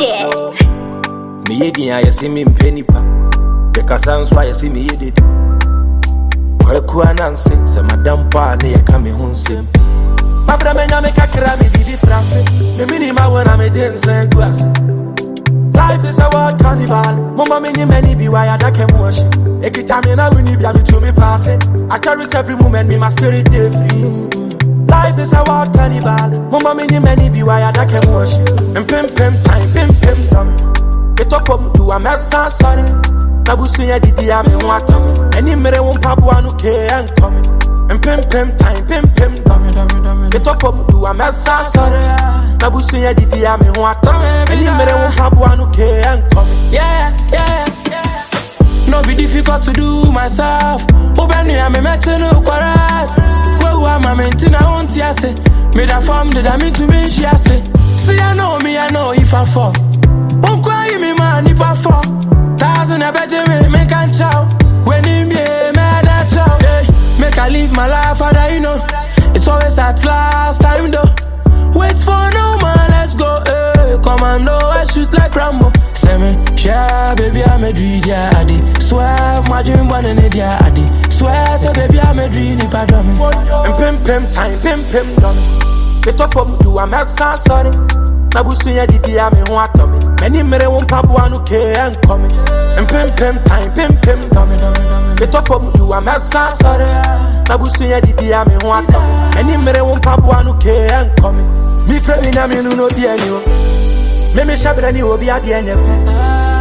it. meyɛ din a yɛse mempɛ nipa yɛkasa nso a yɛse meyɛ dede Kwaku Ananse sɛ madam pɔ a ne yɛka me ho nsɛm mabrɛ mɛnya me kakra medidi fra se memene ma wo na mede nsa agu Life is a world carnival. Mama many many be why I can wash. Ekita me na wini bia me to me pass. I cherish every moment, me my spirit dey free. Life is a wild carnival. Mama many many be why I can wash. You. And pim pim time, pim pim dummy. Get up from do a mess sorry. Nabusu ya didi ya me wata me. Any mere won pabu anu ke and come. And pim pim time, pim pim dummy dummy dummy. Get up from do a mess sorry. Nabusu ya didi ya me wata me. Any mere won pabu anu ke and come. Yeah, yeah, yeah. No be difficult to do myself. Open me, I'm a match no. I say. Me that form did I mean to me? She say. See, I know me, I know if I fall. Won't cry me, man, if I fall. Thousand I bet you me, make and chow. When him be mad at chow. Hey, make I live my life, and you know. It's always at last time though. Wait for no man, let's go. Hey, commando, I shoot like Rambo. Say me, yeah, baby, I'm a dream, yeah, I did. Swear, my dream, one in it, yeah, I did. Swear, say, baby, I'm a dream, if I do me. And pim pim time, pim pim dummy. Get up from do a mess sorry. Nabusu ya didi ya me ho atɔ me. Many mere won pabu anu ke and come. And pim pim time, pim pim dummy. Get up from do a mess sorry. Nabusu ya didi ya me ho atɔ me. Many mere won pabu anu ke and come. Me fre me na me nu no di ani o. Me me shabra ni obi ade enye pe.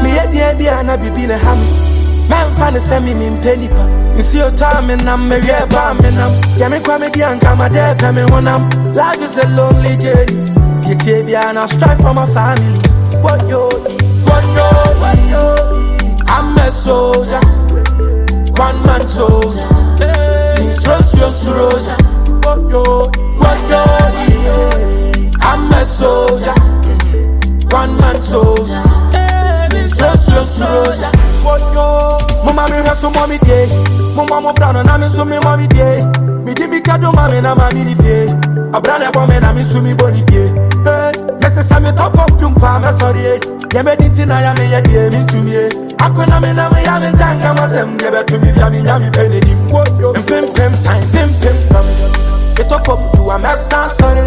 Me ye die bia na bibi ne ha me. Memfa ne sɛ me mempɛ nipa nsuo tɔ me nam mewiɛ ba me nam. Yɛ me kwa me di anka madɛ pɛ me honam life is a lonely journey. Yɛtie bia na strive for my family. Woyo, woyo. I'm a soldier. One man soldier. Insuro soldier Woyo, woyo. I'm a soldier. One man soldier. Insuro soldier Mama mi so mɔ mi die Mo bra no na mi mɔ mi Mi di mi kɛdo ma na ma mi ni fie Ɔbra na ɛbɔ mi na mi mi bɔ ni die Hey, Mɛsɛ sɛ mi tɔ fam dum pa mɛ sɔre ye Yɛ mɛ di ti na ya mi yɛ die mi ntumi ye Ako na mi na mi ya mi ntanka ma Yɛ bɛ tumi bia mi nya mi bɛ ne nim Mpem pem time pem pem pam Etɔ fam du a mɛ san sɔre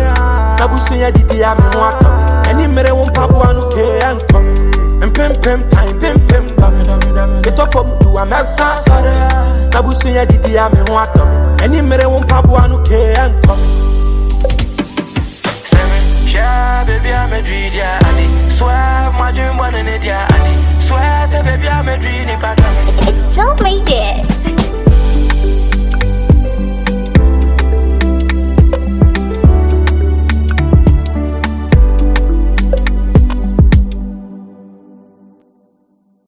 Nabusu yɛ didi ya mi Ɛni mmere wo mpaboa no kee ɛnkɔ Mpem pem time Etɔ fam du a mɛ san sɔre Nabusu didi ya mi ho atɔ Ɛni mmere wo mpaboa no kee ɛnkɔ yeah, baby, I'm a dream, yeah, I did. Swear, my dream, one in it, yeah, I did. Swear, say, baby, I'm a dream, if I do me.